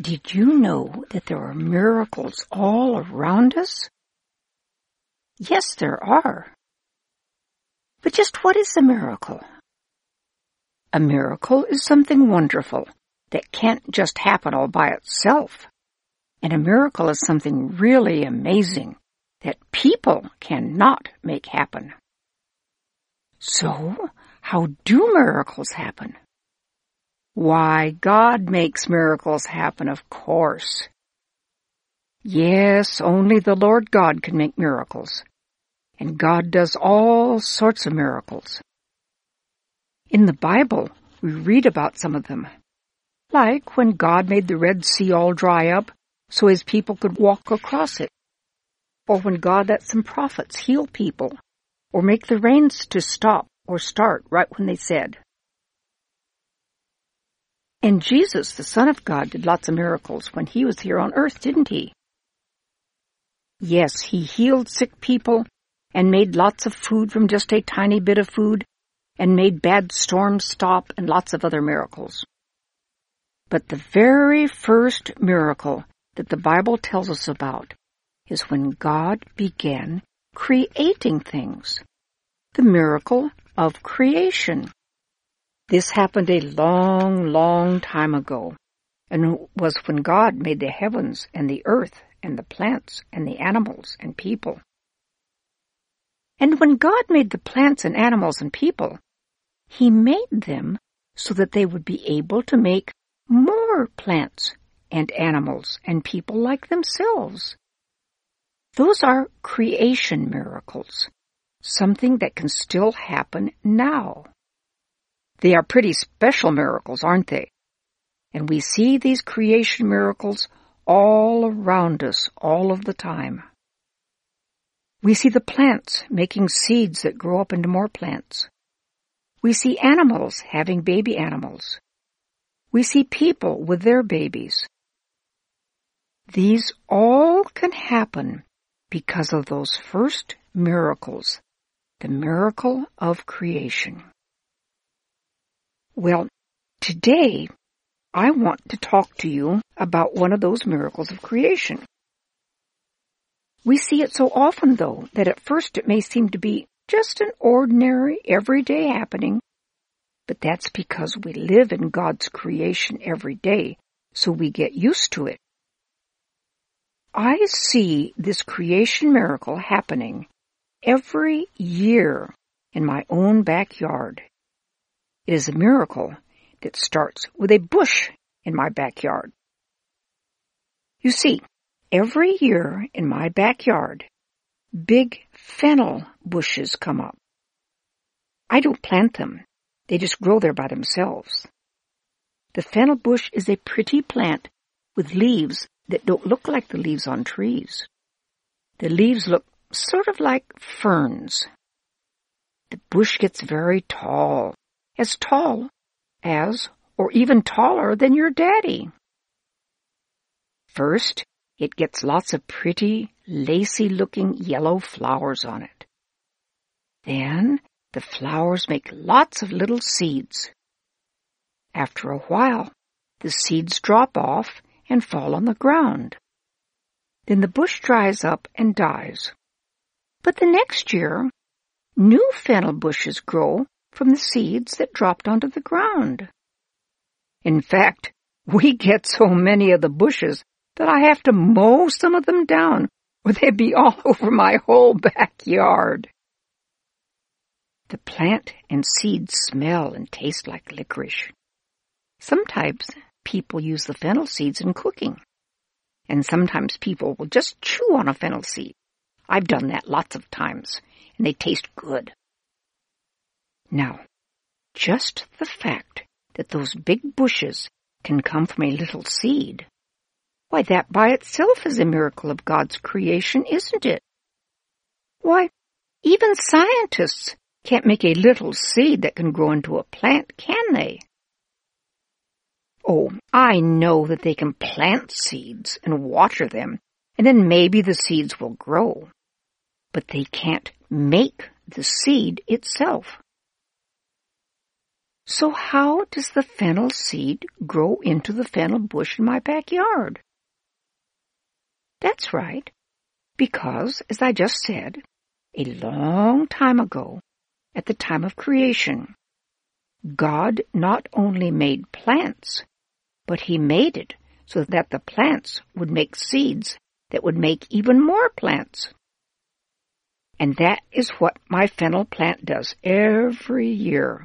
Did you know that there are miracles all around us? Yes, there are. But just what is a miracle? A miracle is something wonderful that can't just happen all by itself. And a miracle is something really amazing that people cannot make happen. So, how do miracles happen? Why, God makes miracles happen, of course. Yes, only the Lord God can make miracles. And God does all sorts of miracles. In the Bible, we read about some of them. Like when God made the Red Sea all dry up so his people could walk across it. Or when God let some prophets heal people or make the rains to stop or start right when they said. And Jesus, the Son of God, did lots of miracles when he was here on earth, didn't he? Yes, he healed sick people and made lots of food from just a tiny bit of food and made bad storms stop and lots of other miracles. But the very first miracle that the Bible tells us about is when God began creating things. The miracle of creation. This happened a long, long time ago, and was when God made the heavens and the earth and the plants and the animals and people. And when God made the plants and animals and people, He made them so that they would be able to make more plants and animals and people like themselves. Those are creation miracles, something that can still happen now. They are pretty special miracles, aren't they? And we see these creation miracles all around us all of the time. We see the plants making seeds that grow up into more plants. We see animals having baby animals. We see people with their babies. These all can happen because of those first miracles, the miracle of creation. Well, today I want to talk to you about one of those miracles of creation. We see it so often though that at first it may seem to be just an ordinary everyday happening, but that's because we live in God's creation every day, so we get used to it. I see this creation miracle happening every year in my own backyard. It is a miracle that starts with a bush in my backyard. You see, every year in my backyard, big fennel bushes come up. I don't plant them. They just grow there by themselves. The fennel bush is a pretty plant with leaves that don't look like the leaves on trees. The leaves look sort of like ferns. The bush gets very tall as tall as or even taller than your daddy. First, it gets lots of pretty, lacy looking yellow flowers on it. Then the flowers make lots of little seeds. After a while, the seeds drop off and fall on the ground. Then the bush dries up and dies. But the next year, new fennel bushes grow from the seeds that dropped onto the ground. In fact, we get so many of the bushes that I have to mow some of them down or they'd be all over my whole backyard. The plant and seeds smell and taste like licorice. Sometimes people use the fennel seeds in cooking. And sometimes people will just chew on a fennel seed. I've done that lots of times, and they taste good. Now, just the fact that those big bushes can come from a little seed, why, that by itself is a miracle of God's creation, isn't it? Why, even scientists can't make a little seed that can grow into a plant, can they? Oh, I know that they can plant seeds and water them, and then maybe the seeds will grow. But they can't make the seed itself. So how does the fennel seed grow into the fennel bush in my backyard? That's right, because, as I just said, a long time ago, at the time of creation, God not only made plants, but he made it so that the plants would make seeds that would make even more plants. And that is what my fennel plant does every year.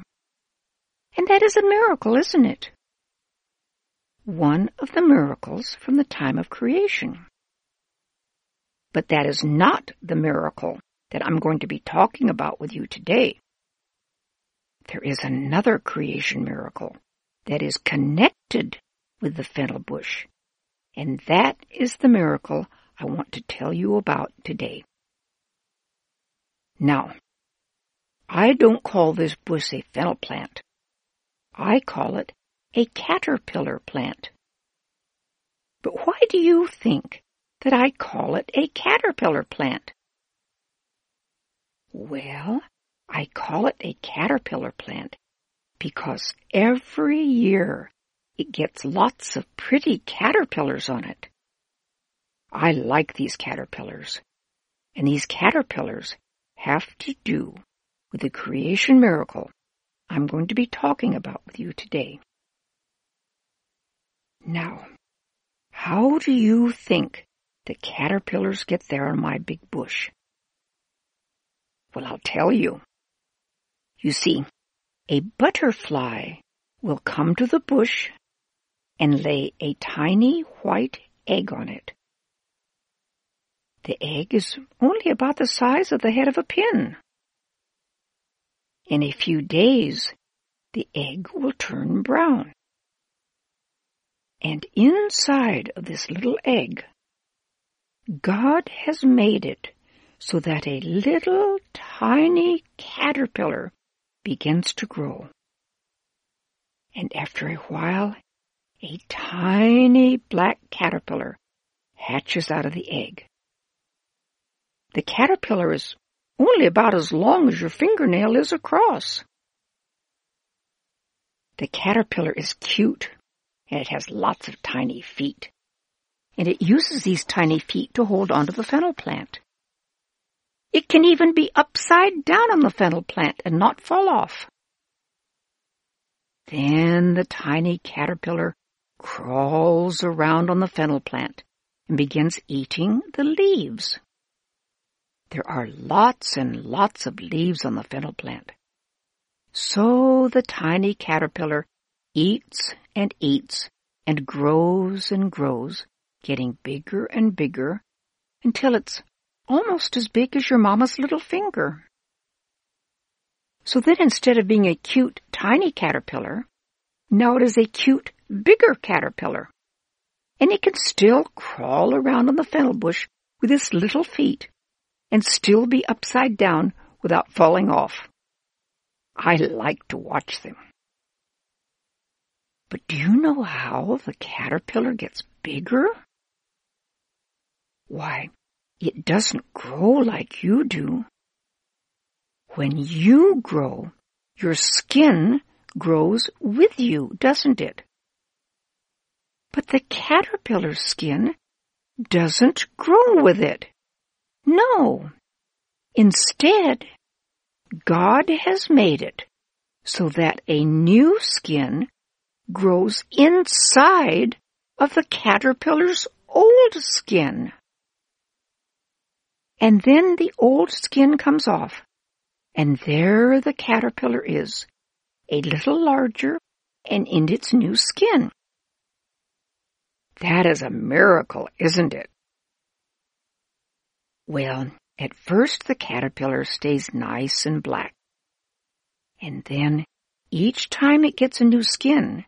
And that is a miracle, isn't it? One of the miracles from the time of creation. But that is not the miracle that I'm going to be talking about with you today. There is another creation miracle that is connected with the fennel bush, and that is the miracle I want to tell you about today. Now, I don't call this bush a fennel plant. I call it a caterpillar plant. But why do you think that I call it a caterpillar plant? Well, I call it a caterpillar plant because every year it gets lots of pretty caterpillars on it. I like these caterpillars, and these caterpillars have to do with the creation miracle I'm going to be talking about with you today. Now, how do you think the caterpillars get there on my big bush? Well, I'll tell you. You see, a butterfly will come to the bush and lay a tiny white egg on it. The egg is only about the size of the head of a pin. In a few days, the egg will turn brown. And inside of this little egg, God has made it so that a little tiny caterpillar begins to grow. And after a while, a tiny black caterpillar hatches out of the egg. The caterpillar is only about as long as your fingernail is across. The caterpillar is cute, and it has lots of tiny feet. And it uses these tiny feet to hold onto the fennel plant. It can even be upside down on the fennel plant and not fall off. Then the tiny caterpillar crawls around on the fennel plant and begins eating the leaves. There are lots and lots of leaves on the fennel plant. So the tiny caterpillar eats and eats and grows and grows, getting bigger and bigger until it's almost as big as your mama's little finger. So then instead of being a cute tiny caterpillar, now it is a cute bigger caterpillar. And it can still crawl around on the fennel bush with its little feet and still be upside down without falling off. I like to watch them. But do you know how the caterpillar gets bigger? Why, it doesn't grow like you do. When you grow, your skin grows with you, doesn't it? But the caterpillar's skin doesn't grow with it. No. Instead, God has made it so that a new skin grows inside of the caterpillar's old skin and then the old skin comes off, and there the caterpillar is, a little larger and in its new skin. That is a miracle, isn't it? Well, at first the caterpillar stays nice and black. And then, each time it gets a new skin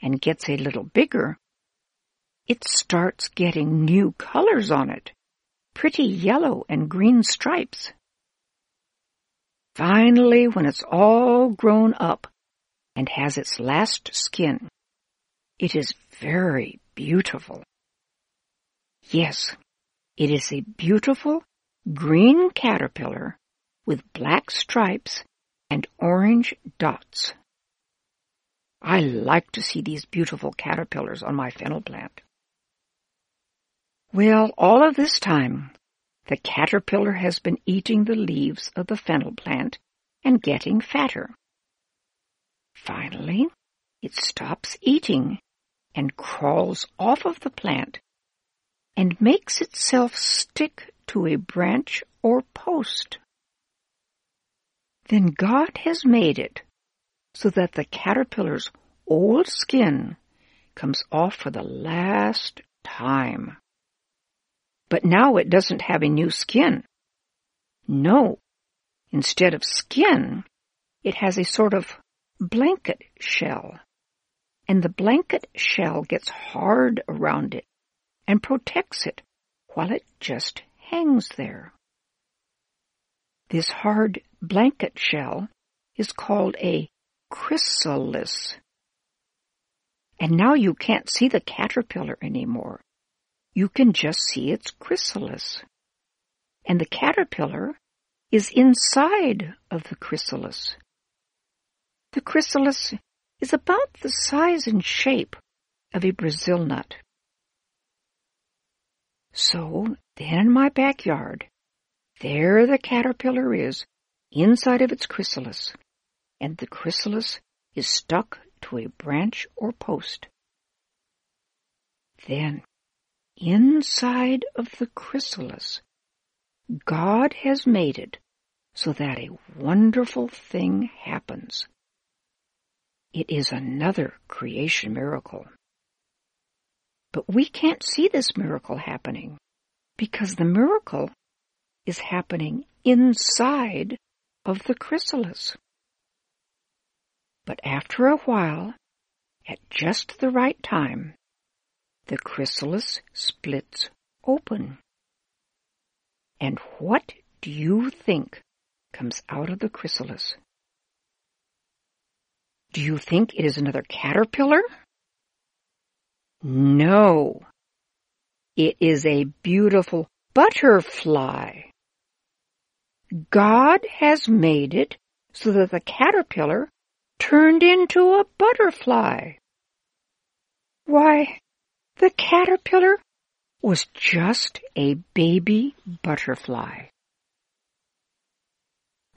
and gets a little bigger, it starts getting new colors on it pretty yellow and green stripes. Finally, when it's all grown up and has its last skin, it is very beautiful. Yes, it is a beautiful green caterpillar with black stripes and orange dots. I like to see these beautiful caterpillars on my fennel plant. Well, all of this time, the caterpillar has been eating the leaves of the fennel plant and getting fatter. Finally, it stops eating and crawls off of the plant and makes itself stick to a branch or post. Then God has made it so that the caterpillar's old skin comes off for the last time. But now it doesn't have a new skin. No. Instead of skin, it has a sort of blanket shell. And the blanket shell gets hard around it and protects it while it just hangs there. This hard blanket shell is called a chrysalis. And now you can't see the caterpillar anymore. You can just see its chrysalis. And the caterpillar is inside of the chrysalis. The chrysalis is about the size and shape of a Brazil nut. So then in my backyard, there the caterpillar is, inside of its chrysalis, and the chrysalis is stuck to a branch or post. Then, inside of the chrysalis, God has made it so that a wonderful thing happens. It is another creation miracle. But we can't see this miracle happening because the miracle is happening inside of the chrysalis. But after a while, at just the right time, the chrysalis splits open. And what do you think comes out of the chrysalis? Do you think it is another caterpillar? No. It is a beautiful butterfly. God has made it so that the caterpillar turned into a butterfly. Why, the caterpillar was just a baby butterfly.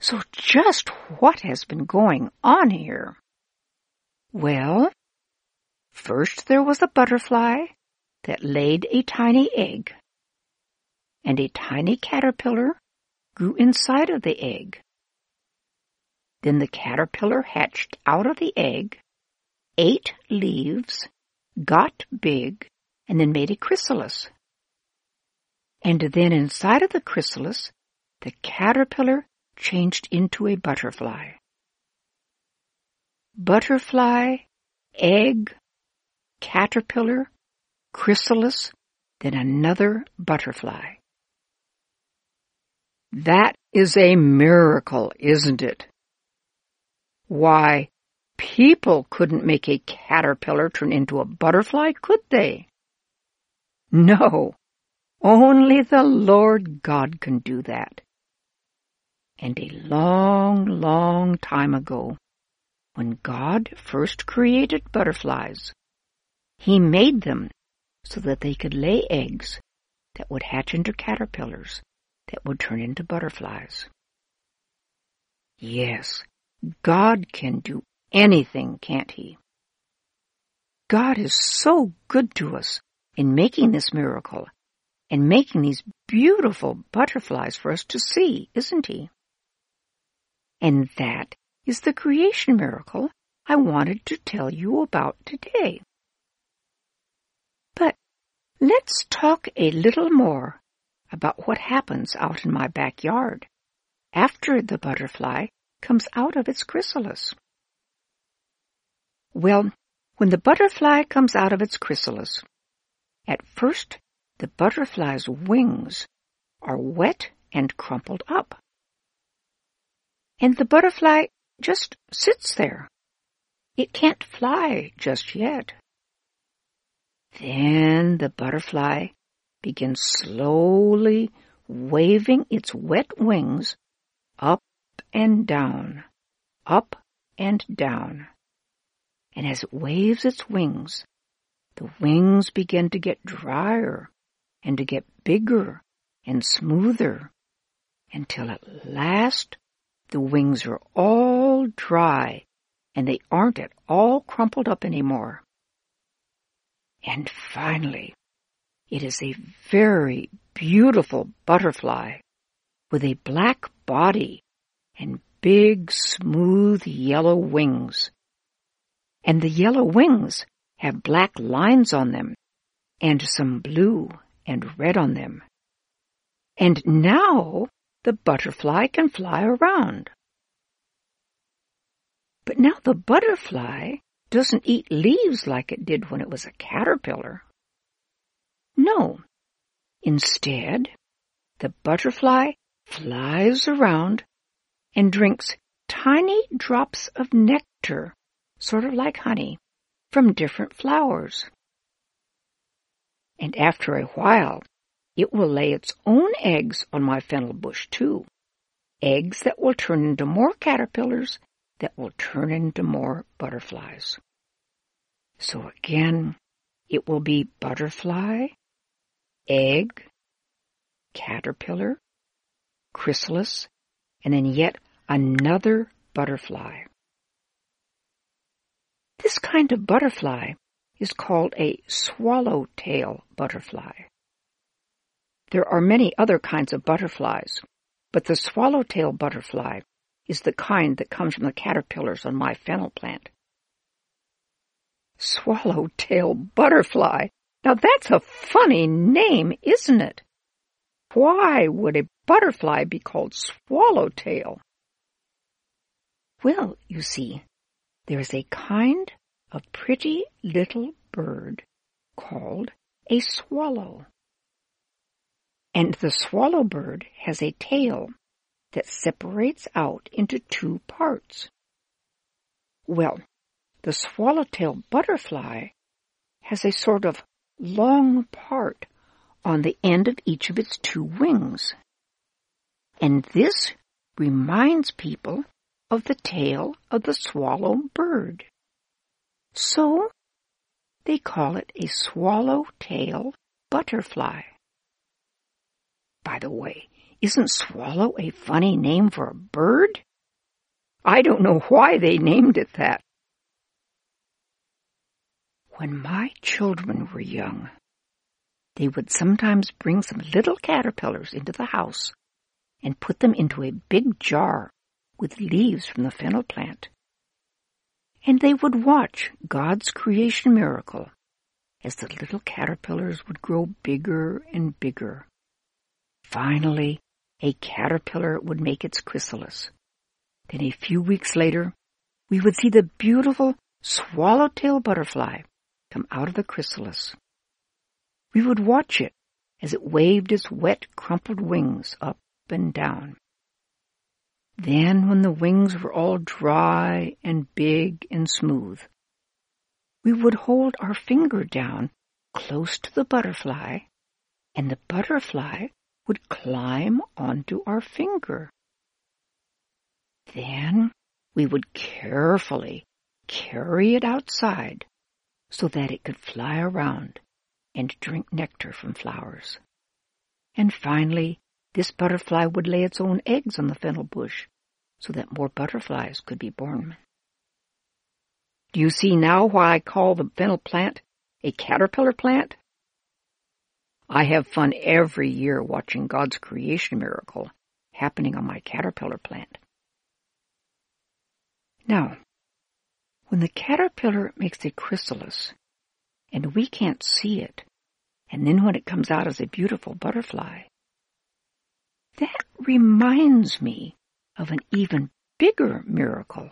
So just what has been going on here? Well, first there was a butterfly that laid a tiny egg, and a tiny caterpillar grew inside of the egg. Then the caterpillar hatched out of the egg, ate leaves, got big, and then made a chrysalis. And then inside of the chrysalis, the caterpillar changed into a butterfly. Butterfly, egg, caterpillar, chrysalis, then another butterfly. That is a miracle, isn't it? Why, people couldn't make a caterpillar turn into a butterfly, could they? No, only the Lord God can do that. And a long, long time ago, when God first created butterflies, He made them so that they could lay eggs that would hatch into caterpillars that would turn into butterflies. Yes, God can do anything, can't He? God is so good to us in making this miracle and making these beautiful butterflies for us to see, isn't He? And that is the creation miracle I wanted to tell you about today. Let's talk a little more about what happens out in my backyard after the butterfly comes out of its chrysalis. Well, when the butterfly comes out of its chrysalis, at first the butterfly's wings are wet and crumpled up. And the butterfly just sits there. It can't fly just yet. Then the butterfly begins slowly waving its wet wings up and down, up and down. And as it waves its wings, the wings begin to get drier and to get bigger and smoother until at last the wings are all dry and they aren't at all crumpled up anymore. And finally, it is a very beautiful butterfly with a black body and big smooth yellow wings. And the yellow wings have black lines on them and some blue and red on them. And now the butterfly can fly around. But now the butterfly doesn't eat leaves like it did when it was a caterpillar. No. Instead, the butterfly flies around and drinks tiny drops of nectar, sort of like honey, from different flowers. And after a while, it will lay its own eggs on my fennel bush too. Eggs that will turn into more caterpillars that will turn into more butterflies. So again, it will be butterfly, egg, caterpillar, chrysalis, and then yet another butterfly. This kind of butterfly is called a swallowtail butterfly. There are many other kinds of butterflies, but the swallowtail butterfly is the kind that comes from the caterpillars on my fennel plant. Swallowtail butterfly. Now that's a funny name, isn't it? Why would a butterfly be called swallowtail? Well, you see, there is a kind of pretty little bird called a swallow. And the swallow bird has a tail that separates out into two parts. Well, the swallowtail butterfly has a sort of long part on the end of each of its two wings. And this reminds people of the tail of the swallow bird. So they call it a swallowtail butterfly. By the way, isn't swallow a funny name for a bird? I don't know why they named it that. When my children were young, they would sometimes bring some little caterpillars into the house and put them into a big jar with leaves from the fennel plant. And they would watch God's creation miracle as the little caterpillars would grow bigger and bigger Finally, a caterpillar would make its chrysalis. Then a few weeks later, we would see the beautiful swallowtail butterfly come out of the chrysalis. We would watch it as it waved its wet, crumpled wings up and down. Then, when the wings were all dry and big and smooth, we would hold our finger down close to the butterfly, and the butterfly would climb onto our finger. Then we would carefully carry it outside so that it could fly around and drink nectar from flowers. And finally, this butterfly would lay its own eggs on the fennel bush so that more butterflies could be born. Do you see now why I call the fennel plant a caterpillar plant? I have fun every year watching God's creation miracle happening on my caterpillar plant. Now, when the caterpillar makes a chrysalis and we can't see it, and then when it comes out as a beautiful butterfly, that reminds me of an even bigger miracle.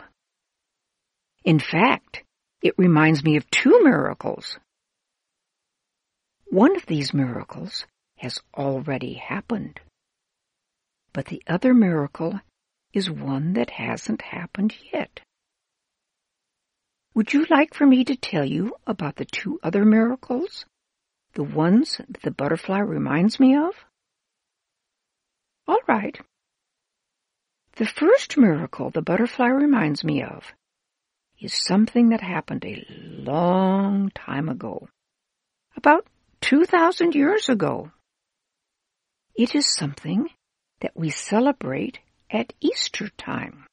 In fact, it reminds me of two miracles one of these miracles has already happened. But the other miracle is one that hasn't happened yet. Would you like for me to tell you about the two other miracles? The ones that the butterfly reminds me of? All right. The first miracle the butterfly reminds me of is something that happened a long time ago. About 2,000 years ago. It is something that we celebrate at Easter time.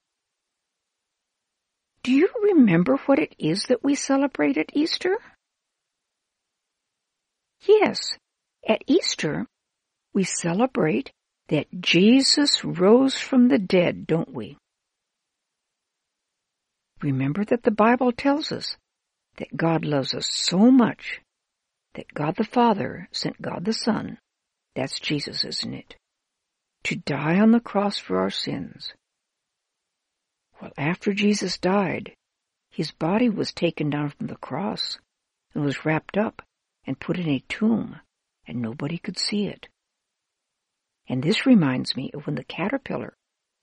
Do you remember what it is that we celebrate at Easter? Yes, at Easter, we celebrate that Jesus rose from the dead, don't we? Remember that the Bible tells us that God loves us so much that God the Father sent God the Son, that's Jesus, isn't it, to die on the cross for our sins. Well, after Jesus died, his body was taken down from the cross and was wrapped up and put in a tomb, and nobody could see it. And this reminds me of when the caterpillar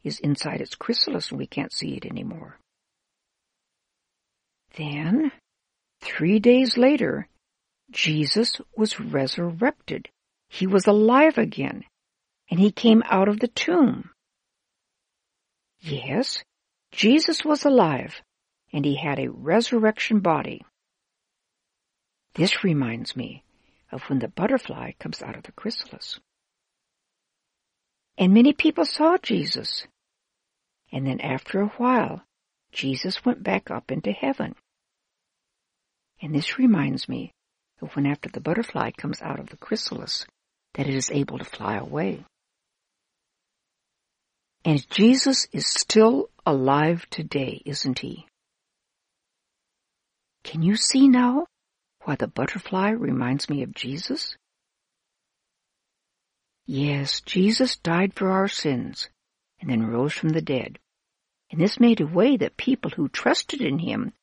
is inside its chrysalis and we can't see it anymore. Then, three days later, Jesus was resurrected. He was alive again, and he came out of the tomb. Yes, Jesus was alive, and he had a resurrection body. This reminds me of when the butterfly comes out of the chrysalis. And many people saw Jesus. And then after a while, Jesus went back up into heaven. And this reminds me when after the butterfly comes out of the chrysalis, that it is able to fly away. And Jesus is still alive today, isn't he? Can you see now why the butterfly reminds me of Jesus? Yes, Jesus died for our sins and then rose from the dead. And this made a way that people who trusted in him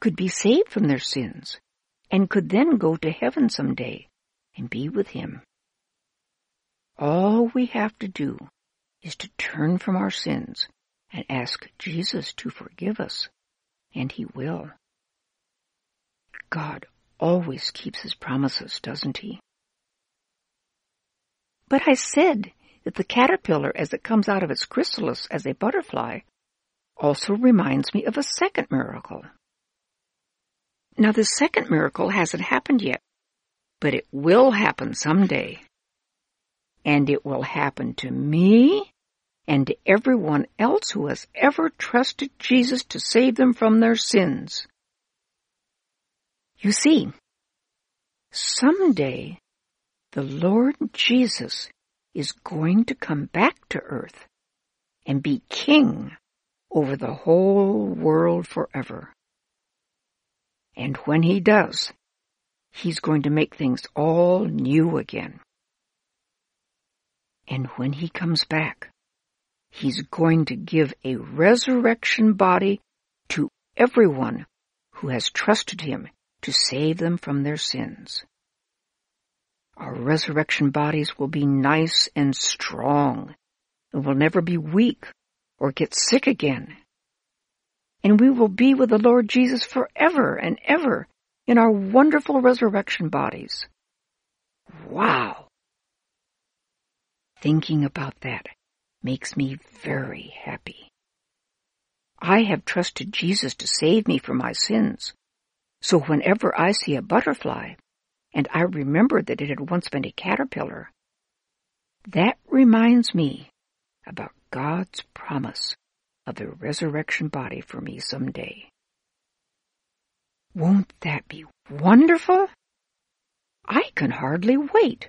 could be saved from their sins and could then go to heaven someday and be with him. All we have to do is to turn from our sins and ask Jesus to forgive us, and he will. God always keeps his promises, doesn't he? But I said that the caterpillar, as it comes out of its chrysalis as a butterfly, also reminds me of a second miracle. Now, the second miracle hasn't happened yet, but it will happen someday. And it will happen to me and to everyone else who has ever trusted Jesus to save them from their sins. You see, someday the Lord Jesus is going to come back to earth and be king over the whole world forever. And when he does, he's going to make things all new again. And when he comes back, he's going to give a resurrection body to everyone who has trusted him to save them from their sins. Our resurrection bodies will be nice and strong and will never be weak or get sick again and we will be with the Lord Jesus forever and ever in our wonderful resurrection bodies. Wow! Thinking about that makes me very happy. I have trusted Jesus to save me from my sins, so whenever I see a butterfly, and I remember that it had once been a caterpillar, that reminds me about God's promise of a resurrection body for me someday. Won't that be wonderful? I can hardly wait.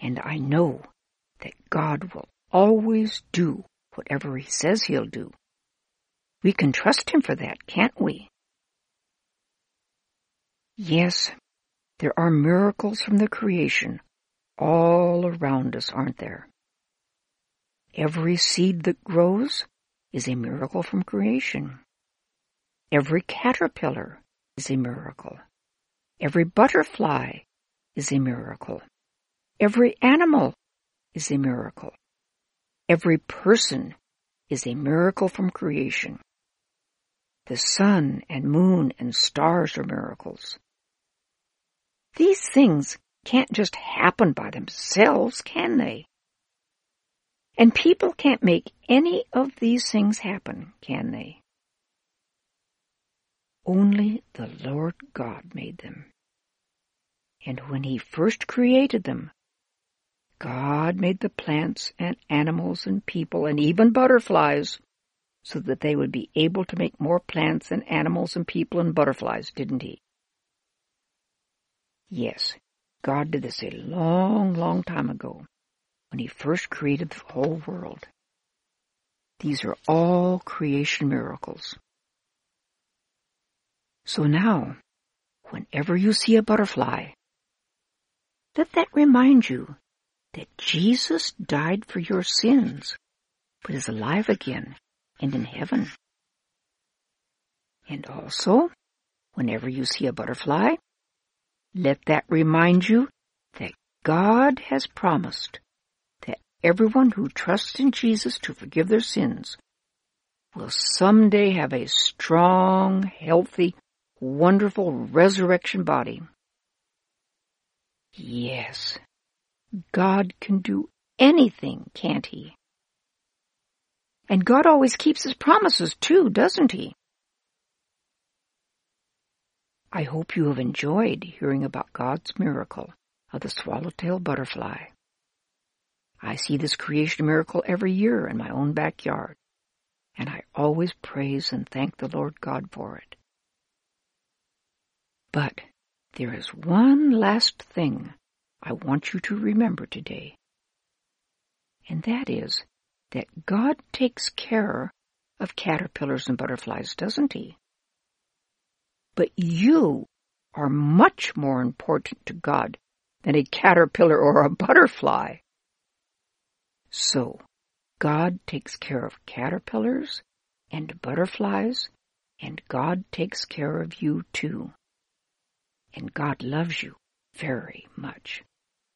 And I know that God will always do whatever He says He'll do. We can trust Him for that, can't we? Yes, there are miracles from the creation all around us, aren't there? Every seed that grows is a miracle from creation. Every caterpillar is a miracle. Every butterfly is a miracle. Every animal is a miracle. Every person is a miracle from creation. The sun and moon and stars are miracles. These things can't just happen by themselves, can they? And people can't make any of these things happen, can they? Only the Lord God made them. And when He first created them, God made the plants and animals and people and even butterflies so that they would be able to make more plants and animals and people and butterflies, didn't He? Yes, God did this a long, long time ago when He first created the whole world. These are all creation miracles. So now, whenever you see a butterfly, let that remind you that Jesus died for your sins, but is alive again and in heaven. And also, whenever you see a butterfly, let that remind you that God has promised everyone who trusts in Jesus to forgive their sins will someday have a strong, healthy, wonderful resurrection body. Yes, God can do anything, can't he? And God always keeps his promises too, doesn't he? I hope you have enjoyed hearing about God's miracle of the swallowtail butterfly. I see this creation miracle every year in my own backyard, and I always praise and thank the Lord God for it. But there is one last thing I want you to remember today, and that is that God takes care of caterpillars and butterflies, doesn't he? But you are much more important to God than a caterpillar or a butterfly. So, God takes care of caterpillars and butterflies, and God takes care of you too. And God loves you very much.